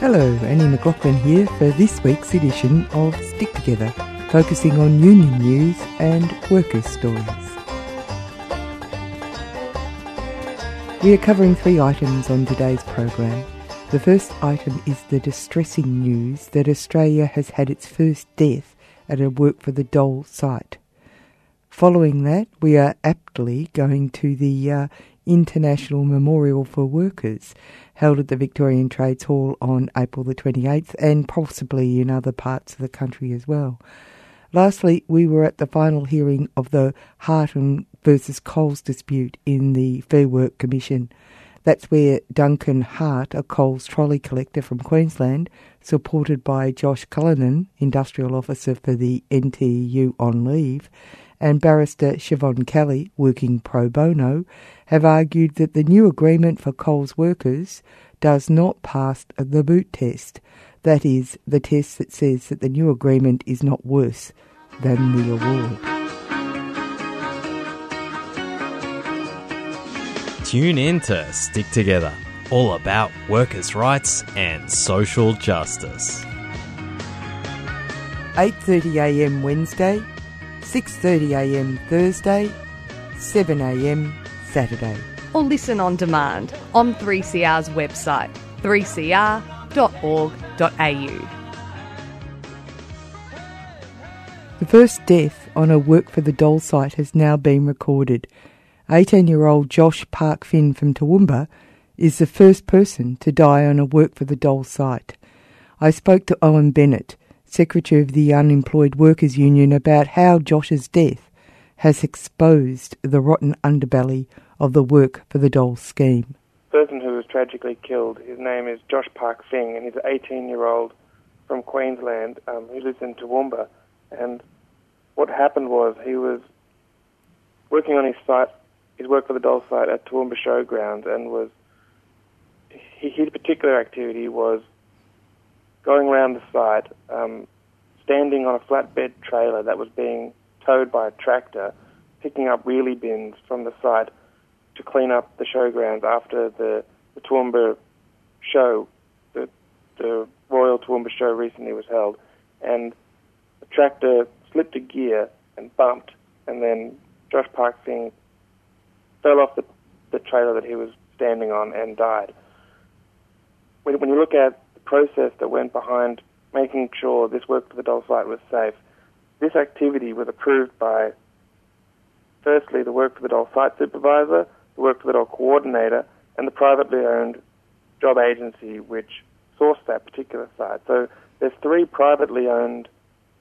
Hello, Annie McLaughlin here for this week's edition of Stick Together, focusing on union news and workers' stories. We are covering three items on today's program. The first item is the distressing news that Australia has had its first death at a Work for the Dole site. Following that, we are aptly going to the uh, International Memorial for Workers held at the Victorian Trades Hall on April the 28th and possibly in other parts of the country as well. Lastly, we were at the final hearing of the Harton versus Coles dispute in the Fair Work Commission. That's where Duncan Hart, a Coles trolley collector from Queensland, supported by Josh Cullinan, industrial officer for the NTU on leave, and barrister Siobhan Kelly, working pro bono, have argued that the new agreement for Coles workers does not pass the boot test. That is, the test that says that the new agreement is not worse than the award. Tune in to Stick Together, all about workers' rights and social justice. 8.30am Wednesday, 6.30am Thursday, 7am Saturday. Or listen on demand on 3CR's website, 3cr.org.au. The first death on a Work for the Dole site has now been recorded. 18 year old Josh Park Finn from Toowoomba is the first person to die on a Work for the Dole site. I spoke to Owen Bennett, Secretary of the Unemployed Workers Union, about how Josh's death has exposed the rotten underbelly of the Work for the Dole scheme. The person who was tragically killed, his name is Josh Park Finn, and he's an 18 year old from Queensland um, who lives in Toowoomba. And what happened was he was working on his site, his work for the Dole site at Toowoomba Showgrounds, and was his particular activity was going around the site, um, standing on a flatbed trailer that was being towed by a tractor, picking up wheelie bins from the site to clean up the showgrounds after the, the Toowoomba show, the, the Royal Toowoomba show recently was held, and the tractor slipped a gear and bumped, and then Josh Park Finn fell off the, the trailer that he was standing on and died. When, when you look at process that went behind making sure this work for the Dole site was safe, this activity was approved by, firstly, the work for the Dole site supervisor, the work for the Dole coordinator, and the privately owned job agency which sourced that particular site. So there's three privately owned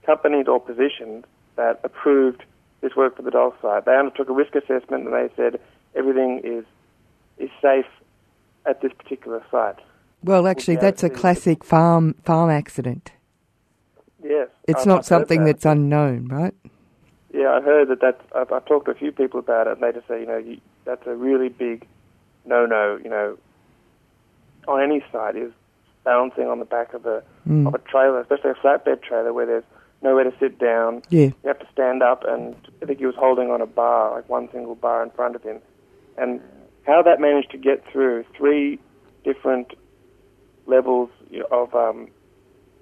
companies or positions that approved this work for the Dole site. They undertook a risk assessment and they said everything is is safe at this particular site. Well, actually, that's a classic farm farm accident. Yes, It's I've- not I've something that. that's unknown, right? Yeah, I heard that. That's, I've, I've talked to a few people about it, and they just say, you know, you, that's a really big no-no. You know, on any site is balancing on the back of a Mm. of a trailer, especially a flatbed trailer where there's nowhere to sit down. Yeah. You have to stand up, and I think he was holding on a bar, like one single bar in front of him. And how that managed to get through three different levels of um,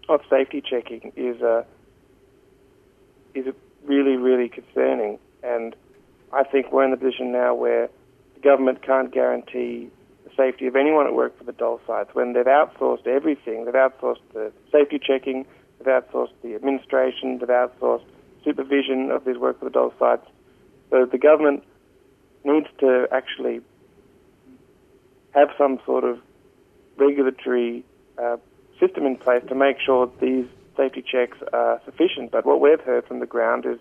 of safety checking is uh, is really, really concerning. And I think we're in the position now where the government can't guarantee the safety of anyone at work for the dole sites when they've outsourced everything. They've outsourced the safety checking, they've outsourced the administration, they've outsourced supervision of these work for the dole sites. So the government needs to actually have some sort of regulatory uh, system in place to make sure these safety checks are sufficient. But what we've heard from the ground is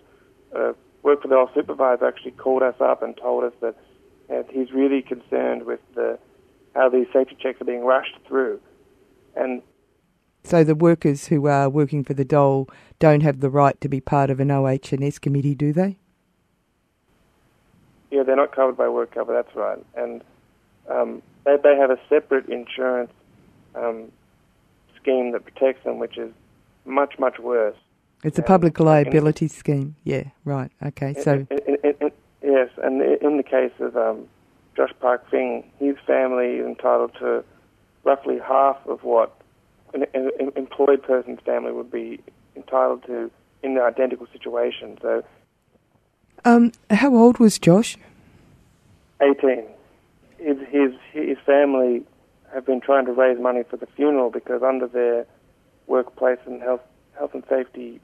uh, work for the supervisor actually called us up and told us that uh, he's really concerned with the how these safety checks are being rushed through. And So the workers who are working for the dole don't have the right to be part of an OH&S committee, do they? yeah, they're not covered by work cover. That's right. And um, they they have a separate insurance um, scheme that protects them, which is much much worse. It's a public liability scheme. Yeah, right. Okay. So In- in- in- in- yes, and in the case of um, Josh Park Finn, his family is entitled to roughly half of what an, an employed person's family would be entitled to in the identical situation. So, um, how old was Josh? 18. His, his, his family have been trying to raise money for the funeral because under their workplace and health, health and safety,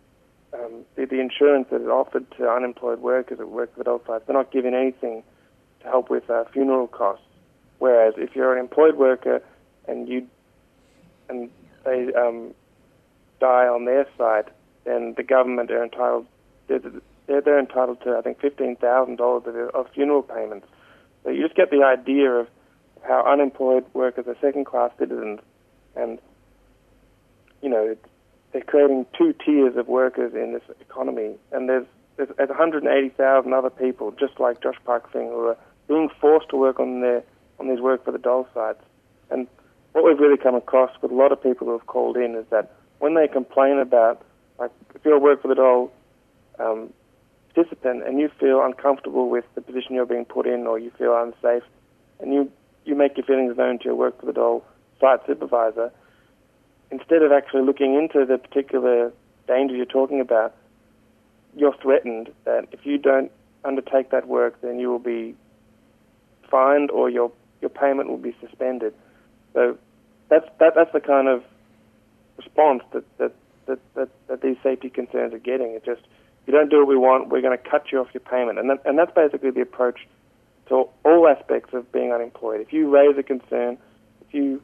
um, the, the insurance that is offered to unemployed workers at work with adult sites, they're not giving anything to help with uh, funeral costs. Whereas if you're an employed worker and you and they um, die on their site, then the government are entitled they're, they're entitled to I think fifteen thousand dollars of funeral payments. So you just get the idea of how unemployed workers are second-class citizens, and you know they're creating two tiers of workers in this economy, and there's there's, there's 180,000 other people just like Josh Park Finn who are being forced to work on their on these work for the dole sites. And what we've really come across with a lot of people who have called in is that when they complain about, like, if you're a work for the dole um, participant and you feel uncomfortable with the position you're being put in or you feel unsafe, and you, you make your feelings known to your work the dole site supervisor, instead of actually looking into the particular danger you're talking about, you're threatened that if you don't undertake that work, then you will be fined or your your payment will be suspended. So that's that, that's the kind of response that that, that, that, that these safety concerns are getting. It's just you don't do what we want, we're going to cut you off your payment, and that, and that's basically the approach to all aspects of being unemployed. If you raise a concern, if you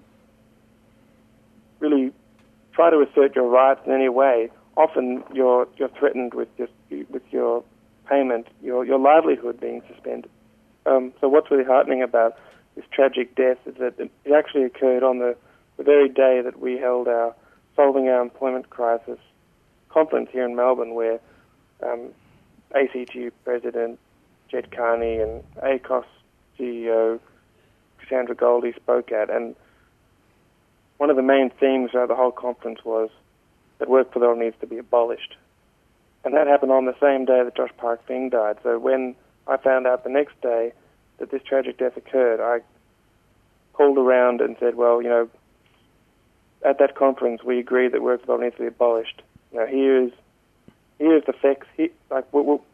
really try to assert your rights in any way, often you're you're threatened with just with your payment, your your livelihood being suspended. Um, so what's really heartening about this tragic death is that it actually occurred on the, the very day that we held our Solving Our Employment Crisis conference here in Melbourne, where um, President Ged Kearney and ACOSS CEO Cassandra Goldie spoke at. And one of the main themes throughout the whole conference was that work for all needs to be abolished. And that happened on the same day that Josh Park Finn died. So when I found out the next day that this tragic death occurred, I called around and said, well, you know, at that conference we agreed that work for all needs to be abolished. Now here's here's the effects. Here, like we'll, we'll,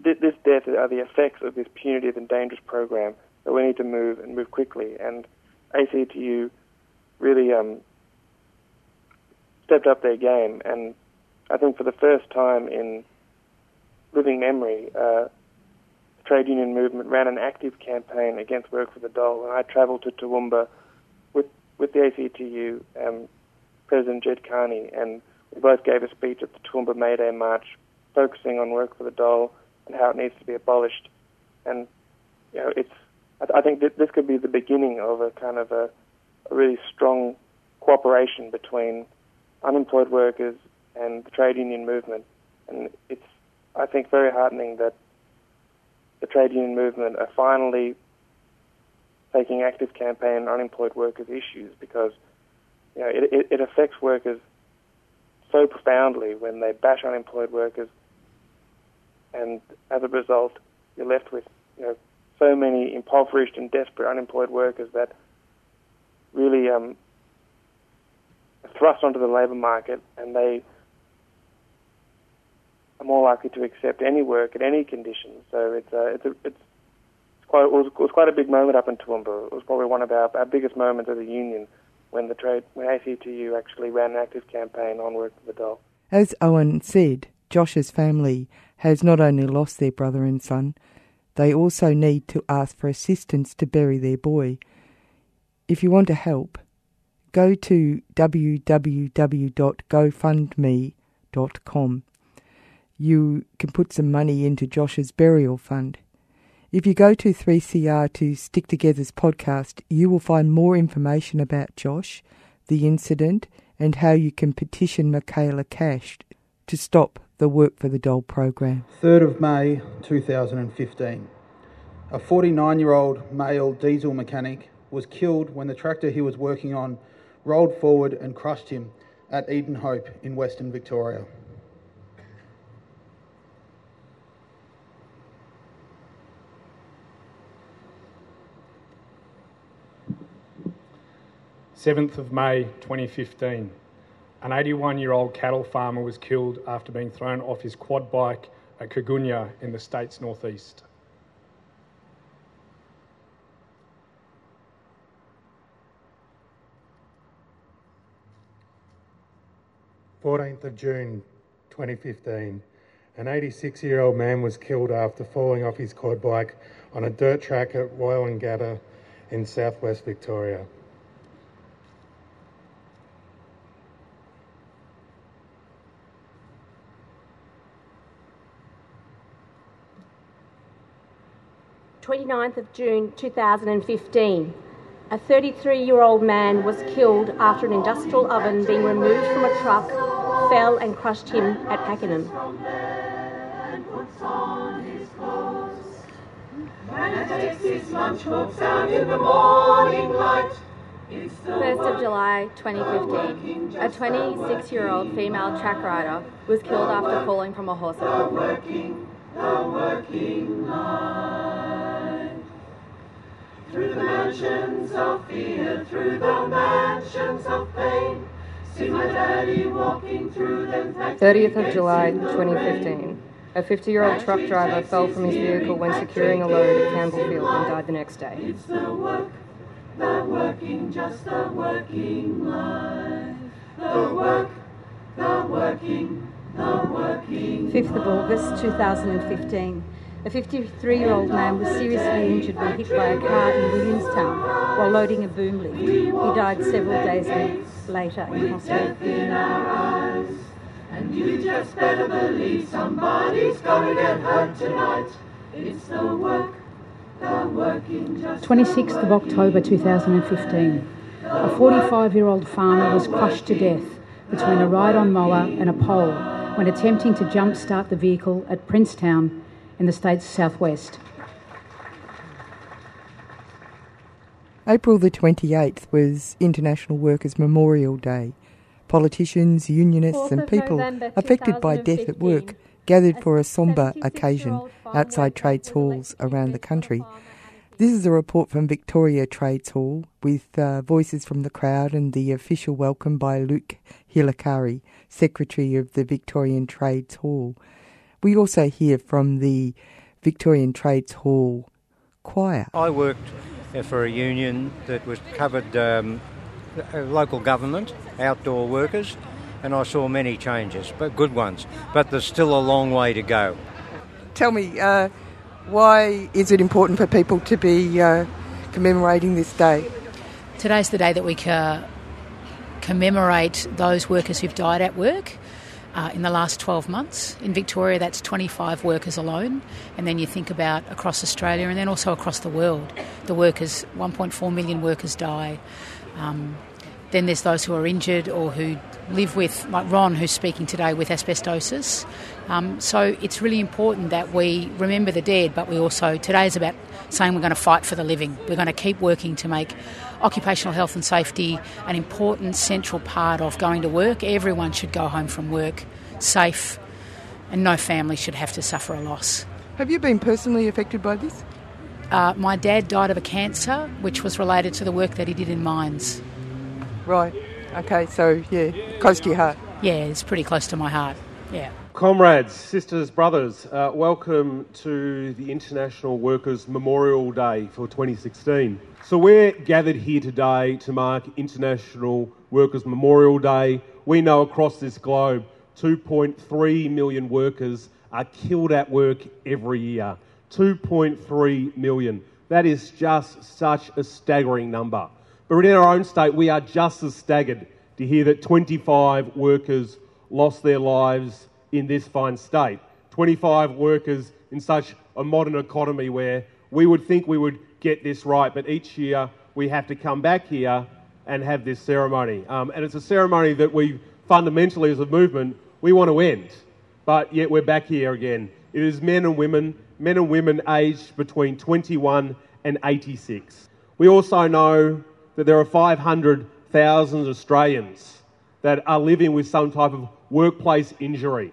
this death are the effects of this punitive and dangerous program that we need to move and move quickly. And ACTU really um, stepped up their game, and I think for the first time in living memory, uh, the trade union movement ran an active campaign against work for the dole, and I travelled to Toowoomba with with the ACTU um, President Ged Kearney, and we both gave a speech at the Toowoomba May Day March, focusing on work for the dole and how it needs to be abolished. And you know, it's I, I think this could be the beginning of a kind of a, a really strong cooperation between unemployed workers and the trade union movement. And it's I think very heartening that the trade union movement are finally taking active campaign on unemployed workers' issues because you know it, it, it affects workers so profoundly when they bash unemployed workers, and as a result, you're left with you know so many impoverished and desperate unemployed workers that really um, thrust onto the labour market, and they are more likely to accept any work at any conditions. So it's a, it's a, it's quite it was, it was quite a big moment up in Toowoomba. It was probably one of our, our biggest moments as a union when the trade when ACTU actually ran an active campaign on work for the dole. As Owen said, Josh's family has not only lost their brother and son, they also need to ask for assistance to bury their boy. If you want to help, go to www.gofundme.com. You can put some money into Josh's burial fund. If you go to 3CR to Stick Together's podcast, you will find more information about Josh, the incident, and how you can petition Michaelia Cash to stop the Work for the Dole program. 3rd of May 2015. A 49 year old male diesel mechanic was killed when the tractor he was working on rolled forward and crushed him at Edenhope in Western Victoria. 7th of May 2015. An 81 year old cattle farmer was killed after being thrown off his quad bike at Kergunyah in the state's northeast. Fourteenth of June, 2015. An 86 year old man was killed after falling off his quad bike on a dirt track at Woolloongabba in southwest Victoria. 29th of June 2015. A 33 year old man was killed after an industrial oven being removed from a truck fell and crushed him at Pakenham. First of July 2015, a 26 year old female track rider was killed after falling from a horse through the mansions of fear, through the mansions of pain. See my daddy walking through them. 30th of July 2015. A 50 year old truck driver fell from his vehicle when securing a load at Campbellfield and died the next day. It's the work, the working, just the working life. The work, the working, the working. 5th of August 2015. A 53 year old man was seriously injured when hit by a car in Williamstown while loading a boom lift. He died several days later in hospital. And you just better believe somebody's gonna get hurt tonight. It's the work, the working just 26th of October 2015. A 45 year old farmer was crushed to death between a ride on mower and a pole when attempting to jump start the vehicle at Princetown in the state's southwest. April the 28th was International Workers' Memorial Day. Politicians, unionists, and people affected by death at work gathered for a sombre occasion outside trades halls around the country. This is a report from Victoria Trades Hall with uh, voices from the crowd and the official welcome by Luke Hilakari, Secretary of the Victorian Trades Hall. We also hear from the Victorian Trades Hall Choir. I worked uh, for a union that was covered um, uh, local government, outdoor workers, and I saw many changes, but good ones. But there's still a long way to go. Tell me, uh, why is it important for people to be uh, commemorating this day? Today's the day that we commemorate those workers who've died at work uh, in the last 12 months. In Victoria, that's 25 workers alone. And then you think about across Australia and then also across the world. The workers, 1.4 million workers die. Um, then there's those who are injured or who live with, like Ron, who's speaking today with asbestosis. Um, so it's really important that we remember the dead, but we also, today is about saying we're going to fight for the living. We're going to keep working to make occupational health and safety an important central part of going to work. Everyone should go home from work safe, and no family should have to suffer a loss. Have you been personally affected by this? Uh, my dad died of a cancer, which was related to the work that he did in mines. Right. Okay. So yeah, close to your heart. Yeah, it's pretty close to my heart. Yeah. Comrades, sisters, brothers, uh, welcome to the International Workers' Memorial Day for 2016. So, we're gathered here today to mark International Workers' Memorial Day. We know across this globe 2.3 million workers are killed at work every year. 2.3 million. That is just such a staggering number. But in our own state, we are just as staggered to hear that 25 workers lost their lives in this fine state. 25 workers in such a modern economy where we would think we would get this right, but each year we have to come back here and have this ceremony. Um, and it's a ceremony that we fundamentally, as a movement, we want to end. But yet we're back here again. It is men and women, men and women aged between 21 and 86. We also know that there are 500,000 Australians that are living with some type of workplace injury.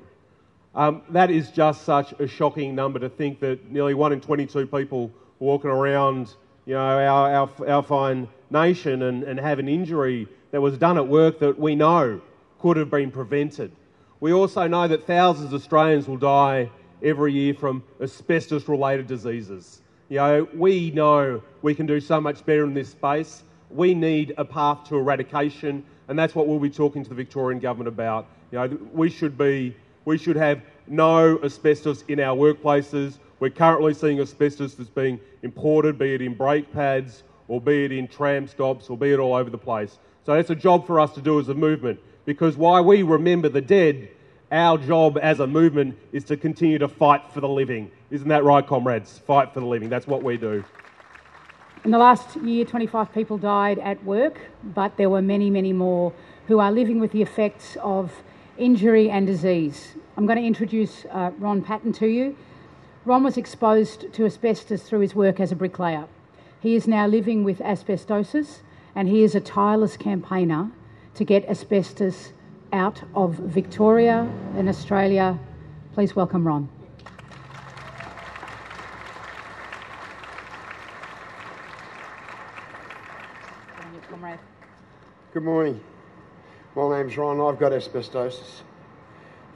Um, that is just such a shocking number to think that nearly one in 22 people walking around you know, our, our, our fine nation and, and have an injury that was done at work that we know could have been prevented. We also know that thousands of Australians will die every year from asbestos related diseases. You know, we know we can do so much better in this space. We need a path to eradication, and that's what we'll be talking to the Victorian government about. You know, we should be, we should have no asbestos in our workplaces. We're currently seeing asbestos that's being imported, be it in brake pads, or be it in tram stops, or be it all over the place. So that's a job for us to do as a movement, because while we remember the dead, our job as a movement is to continue to fight for the living. Isn't that right, comrades? Fight for the living. That's what we do. In the last year, 25 people died at work, but there were many, many more who are living with the effects of injury and disease. I'm going to introduce uh, Ron Patton to you. Ron was exposed to asbestos through his work as a bricklayer. He is now living with asbestosis and he is a tireless campaigner to get asbestos out of Victoria and Australia. Please welcome Ron. Good morning. My name's Ron. I've got asbestosis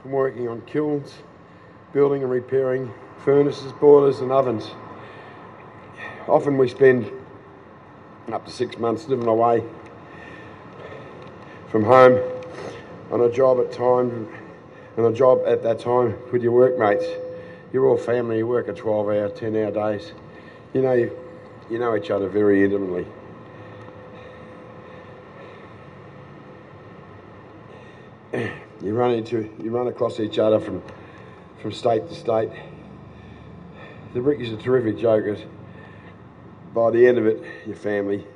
from working on kilns, building and repairing furnaces, boilers, and ovens. Often we spend up to six months living away from home on a job at time and a job at that time with your workmates. You're all family, you work a 12 hour, 10 hour days. You know, you, you know each other very intimately. You run into, you run across each other from, from state to state. The brickies are terrific jokers. By the end of it, your family.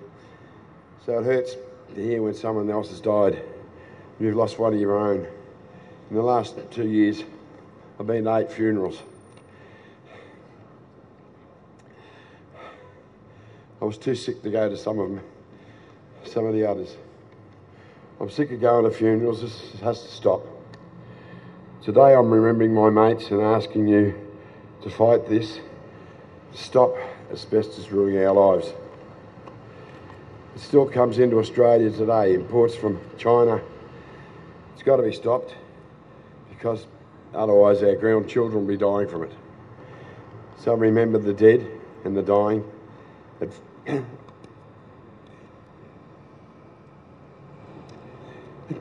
So it hurts to hear when someone else has died. You've lost one of your own. In the last two years, I've been to eight funerals. I was too sick to go to some of them, some of the others. I'm sick of going to funerals. This has to stop. Today I'm remembering my mates and asking you to fight this, stop asbestos ruining our lives. It still comes into Australia today, imports from China. It's got to be stopped because otherwise our grandchildren will be dying from it. So remember the dead and the dying.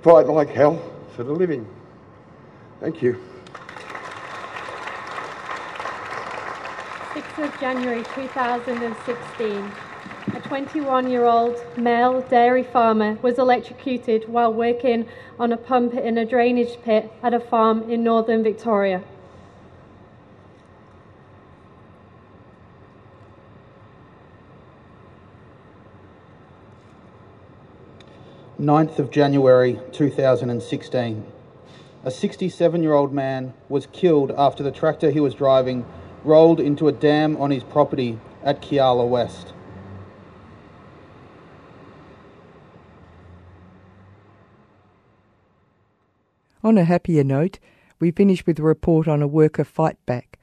And fight like hell for the living. Thank you. 6th of January 2016, a 21 year old male dairy farmer was electrocuted while working on a pump in a drainage pit at a farm in northern Victoria. Ninth of January 2016. A 67 year old man was killed after the tractor he was driving rolled into a dam on his property at Kialla West. On a happier note, we finish with a report on a worker fight back.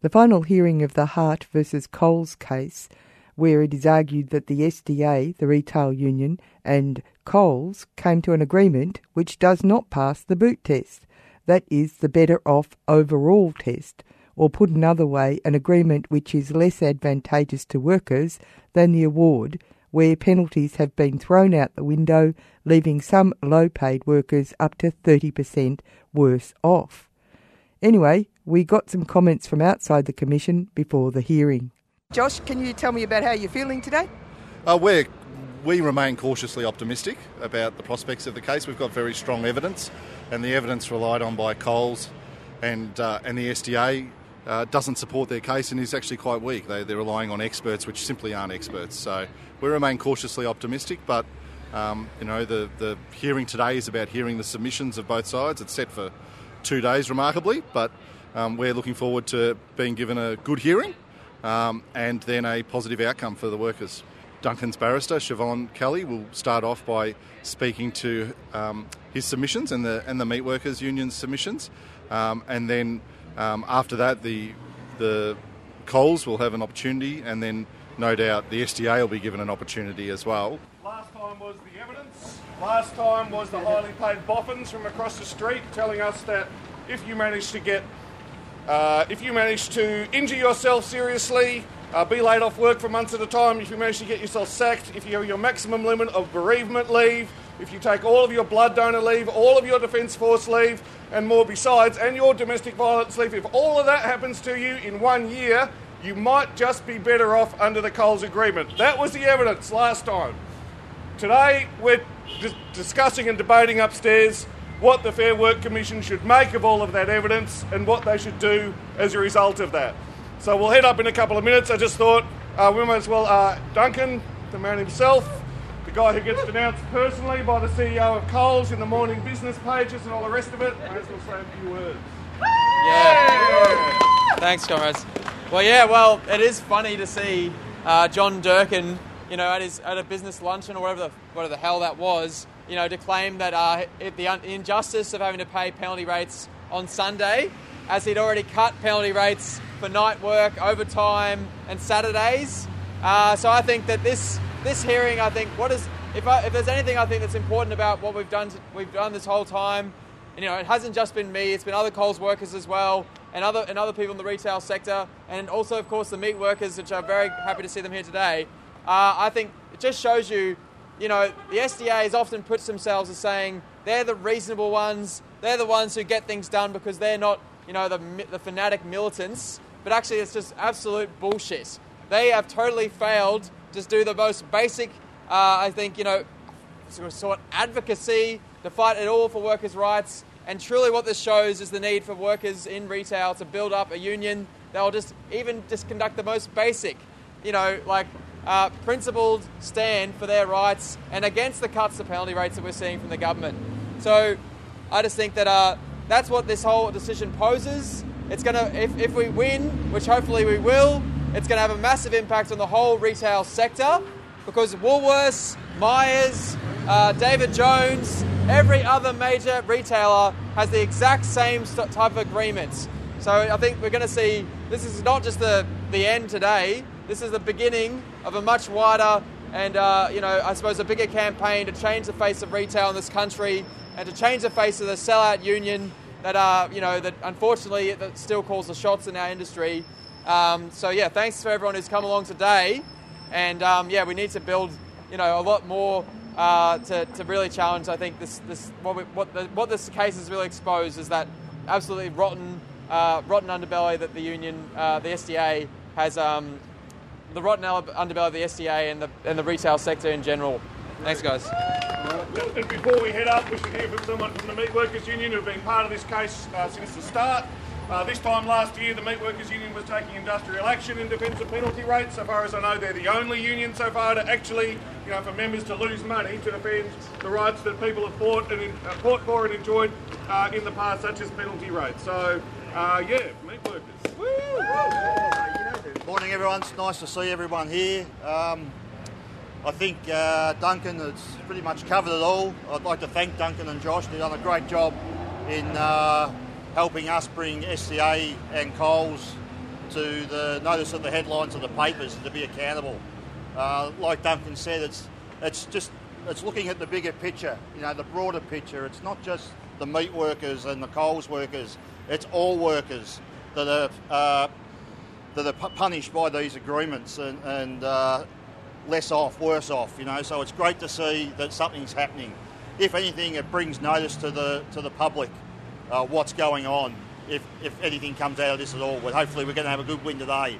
The final hearing of the Hart versus Coles case, where it is argued that the SDA, the retail union, and Coles came to an agreement which does not pass the boot test. That is the better off overall test, or put another way, an agreement which is less advantageous to workers than the award, where penalties have been thrown out the window, leaving some low paid workers up to 30% worse off. Anyway, we got some comments from outside the Commission before the hearing. Josh, can you tell me about how you're feeling today? Uh, we're, we remain cautiously optimistic about the prospects of the case. We've got very strong evidence, and the evidence relied on by Coles and, uh, and the SDA uh, doesn't support their case and is actually quite weak. They, they're relying on experts which simply aren't experts. So we remain cautiously optimistic, but um, you know the, the hearing today is about hearing the submissions of both sides. It's set for two days, remarkably, but um, we're looking forward to being given a good hearing um, and then a positive outcome for the workers. Duncan's barrister, Siobhan Kelly, will start off by speaking to um, his submissions and the and the meat workers union's submissions, um, and then um, after that the the Coles will have an opportunity, and then no doubt the SDA will be given an opportunity as well. Last time was the evidence. Last time was the highly paid boffins from across the street telling us that if you manage to get, uh, if you manage to injure yourself seriously, uh, be laid off work for months at a time, if you manage to get yourself sacked, if you have your maximum limit of bereavement leave, if you take all of your blood donor leave, all of your Defence Force leave, and more besides, and your domestic violence leave, if all of that happens to you in one year, you might just be better off under the Coles Agreement. That was the evidence last time. Today, we're dis- discussing and debating upstairs what the Fair Work Commission should make of all of that evidence and what they should do as a result of that. So we'll head up in a couple of minutes. I just thought uh, we might as well, uh, Duncan, the man himself, the guy who gets denounced personally by the CEO of Coles in the morning business pages and all the rest of it, may as well say a few words. Yeah. Thanks, comrades. Well, yeah, well, it is funny to see uh, John Durkan, you know, at his at a business luncheon or whatever the, whatever the hell that was, you know, to claim that uh, the un- injustice of having to pay penalty rates on Sunday, as he'd already cut penalty rates for night work, overtime, and Saturdays. Uh, so I think that this this hearing, I think, what is if I, if there's anything I think that's important about what we've done to, we've done this whole time, and, you know, it hasn't just been me; it's been other Coles workers as well, and other and other people in the retail sector, and also, of course, the meat workers, which I'm very happy to see them here today. Uh, I think it just shows you, you know, the SDA has often puts themselves as saying they're the reasonable ones, they're the ones who get things done because they're not, you know, the the fanatic militants. But actually, it's just absolute bullshit. They have totally failed to do the most basic, uh, I think, you know, sort of advocacy to fight at all for workers' rights. And truly, what this shows is the need for workers in retail to build up a union that will just even just conduct the most basic, you know, like uh, principled stand for their rights and against the cuts to penalty rates that we're seeing from the government. So I just think that uh, that's what this whole decision poses. It's gonna, if, if we win, which hopefully we will, it's gonna have a massive impact on the whole retail sector because Woolworths, Myers, uh, David Jones, every other major retailer has the exact same type of agreements. So I think we're going to see this is not just the, the end today, this is the beginning of a much wider and, uh, you know, I suppose a bigger campaign to change the face of retail in this country and to change the face of the sellout union that, uh, you know, that unfortunately that still calls the shots in our industry. Um, so yeah, thanks for everyone who's come along today. And um, yeah, we need to build, you know, a lot more uh, to, to really challenge. I think this this what we, what the, what this case has really exposed is that absolutely rotten uh, rotten underbelly that the union, uh, the SDA has, um, the rotten underbelly of the SDA and the and the retail sector in general. Thanks, guys. And before we head up, we should hear from someone from the Meat Workers Union who have been part of this case uh, since the start. Uh, this time last year, the Meat Workers Union was taking industrial action in defence of penalty rates. So far as I know, they're the only union so far to actually, you know, for members to lose money to defend the rights that people have fought and uh, fought for and enjoyed uh, in the past, such as penalty rates. So, uh, yeah, Meat Workers. Morning, everyone. It's nice to see everyone here. Um, I think uh, Duncan has pretty much covered it all. I'd like to thank Duncan and Josh. They've done a great job in uh, helping us bring SDA and Coles to the notice of the headlines of the papers and to be accountable. Uh, like Duncan said, it's it's just it's looking at the bigger picture, you know, the broader picture. It's not just the meat workers and the Coles workers. It's all workers that are uh, that are punished by these agreements and, and uh, less off, worse off. You know, so it's great to see that something's happening. If anything, it brings notice to the to the public uh, what's going on. If if anything comes out of this at all, but hopefully we're going to have a good win today.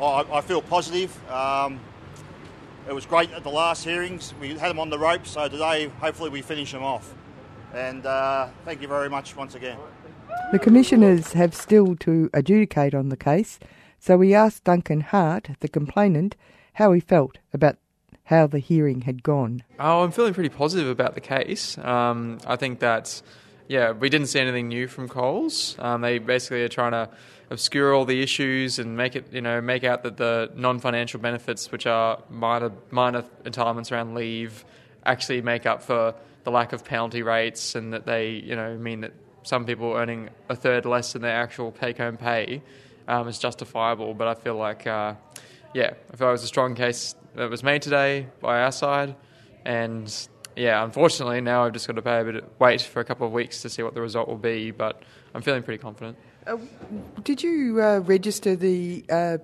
I, I feel positive. Um, it was great at the last hearings. We had them on the ropes, so today hopefully we finish them off. And uh, thank you very much once again. The commissioners have still to adjudicate on the case, so we asked Duncan Hart, the complainant, how he felt about how the hearing had gone. Oh, I'm feeling pretty positive about the case. Um, I think that, yeah, we didn't see anything new from Coles. Um, they basically are trying to obscure all the issues and make it, you know, make out that the non-financial benefits, which are minor minor entitlements around leave, actually make up for the lack of penalty rates, and that they, you know, mean that some people earning a third less than their actual take-home pay um, is justifiable. But I feel like, uh, yeah, I feel it was a strong case that was made today by our side, and yeah, unfortunately now I've just got to pay a bit, wait for a couple of weeks to see what the result will be. But I'm feeling pretty confident. Uh, did you uh, register the uh,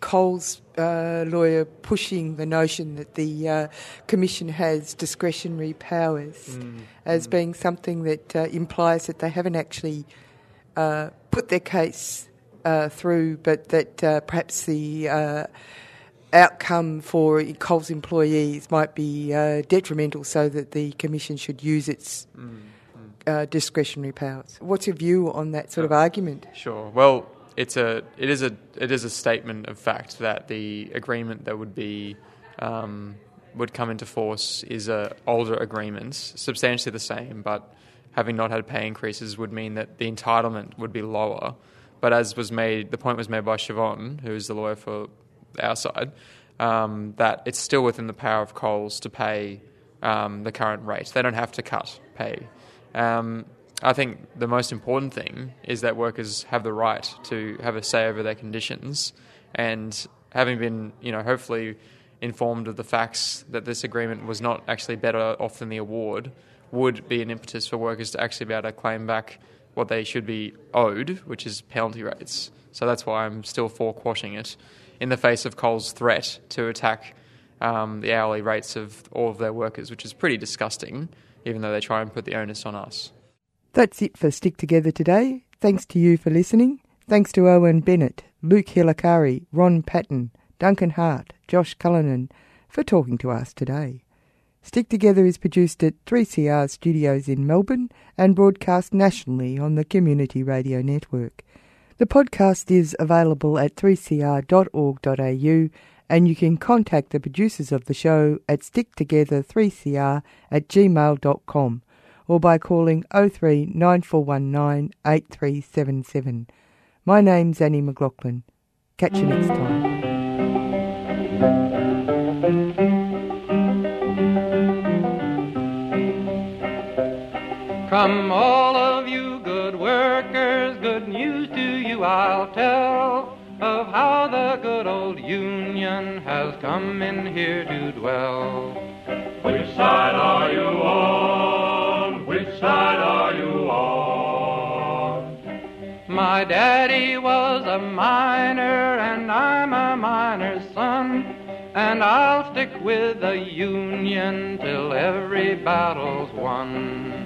Coles uh, lawyer pushing the notion that the uh, Commission has discretionary powers Mm. as being something that uh, implies that they haven't actually uh, put their case uh, through, but that uh, perhaps the uh, outcome for Coles employees might be uh, detrimental, so that the Commission should use its Mm, uh, discretionary powers. What's your view on that sort of argument? Sure. Well, it's a it is a it is a statement of fact that the agreement that would be um, would come into force is a older agreement, substantially the same, but having not had pay increases would mean that the entitlement would be lower. But as was made, the point was made by Siobhan, who is the lawyer for our side, um, that it's still within the power of Coles to pay um, the current rate. They don't have to cut pay. Um, I think the most important thing is that workers have the right to have a say over their conditions, and having been, you know, hopefully informed of the facts that this agreement was not actually better off than the award, would be an impetus for workers to actually be able to claim back what they should be owed, which is penalty rates. So that's why I'm still for quashing it, in the face of Coles' threat to attack um, the hourly rates of all of their workers, which is pretty disgusting, even though they try and put the onus on us. That's it for Stick Together today. Thanks to you for listening. Thanks to Owen Bennett, Luke Hilakari, Ron Patton, Duncan Hart, Josh Cullinan for talking to us today. Stick Together is produced at 3CR studios in Melbourne and broadcast nationally on the Community Radio Network. The podcast is available at 3cr.org.au and you can contact the producers of the show at sticktogether3cr at gmail.com or by calling 03 9419 8377. My name's Annie McLaughlin. Catch you next time. Come, all of you good workers, good news to you I'll tell of how the good old Union has come in here to dwell. Which side are you on? Which side are you on? My daddy was a miner, and I'm a miner's son. And I'll stick with the Union till every battle's won.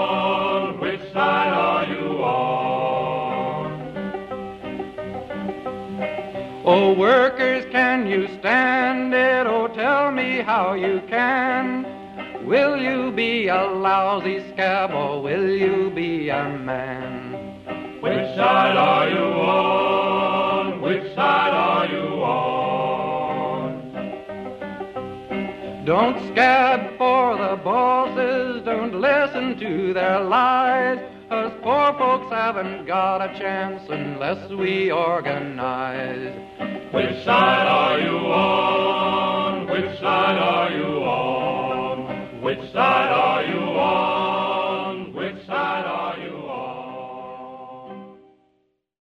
Oh, workers, can you stand it? Oh, tell me how you can. Will you be a lousy scab or will you be a man? Which side are you on? Which side are you on? Don't scab for the bosses, don't listen to their lies. Cause poor folks haven't got a chance unless we organize. Which side are you on? Which side are you on? Which side are you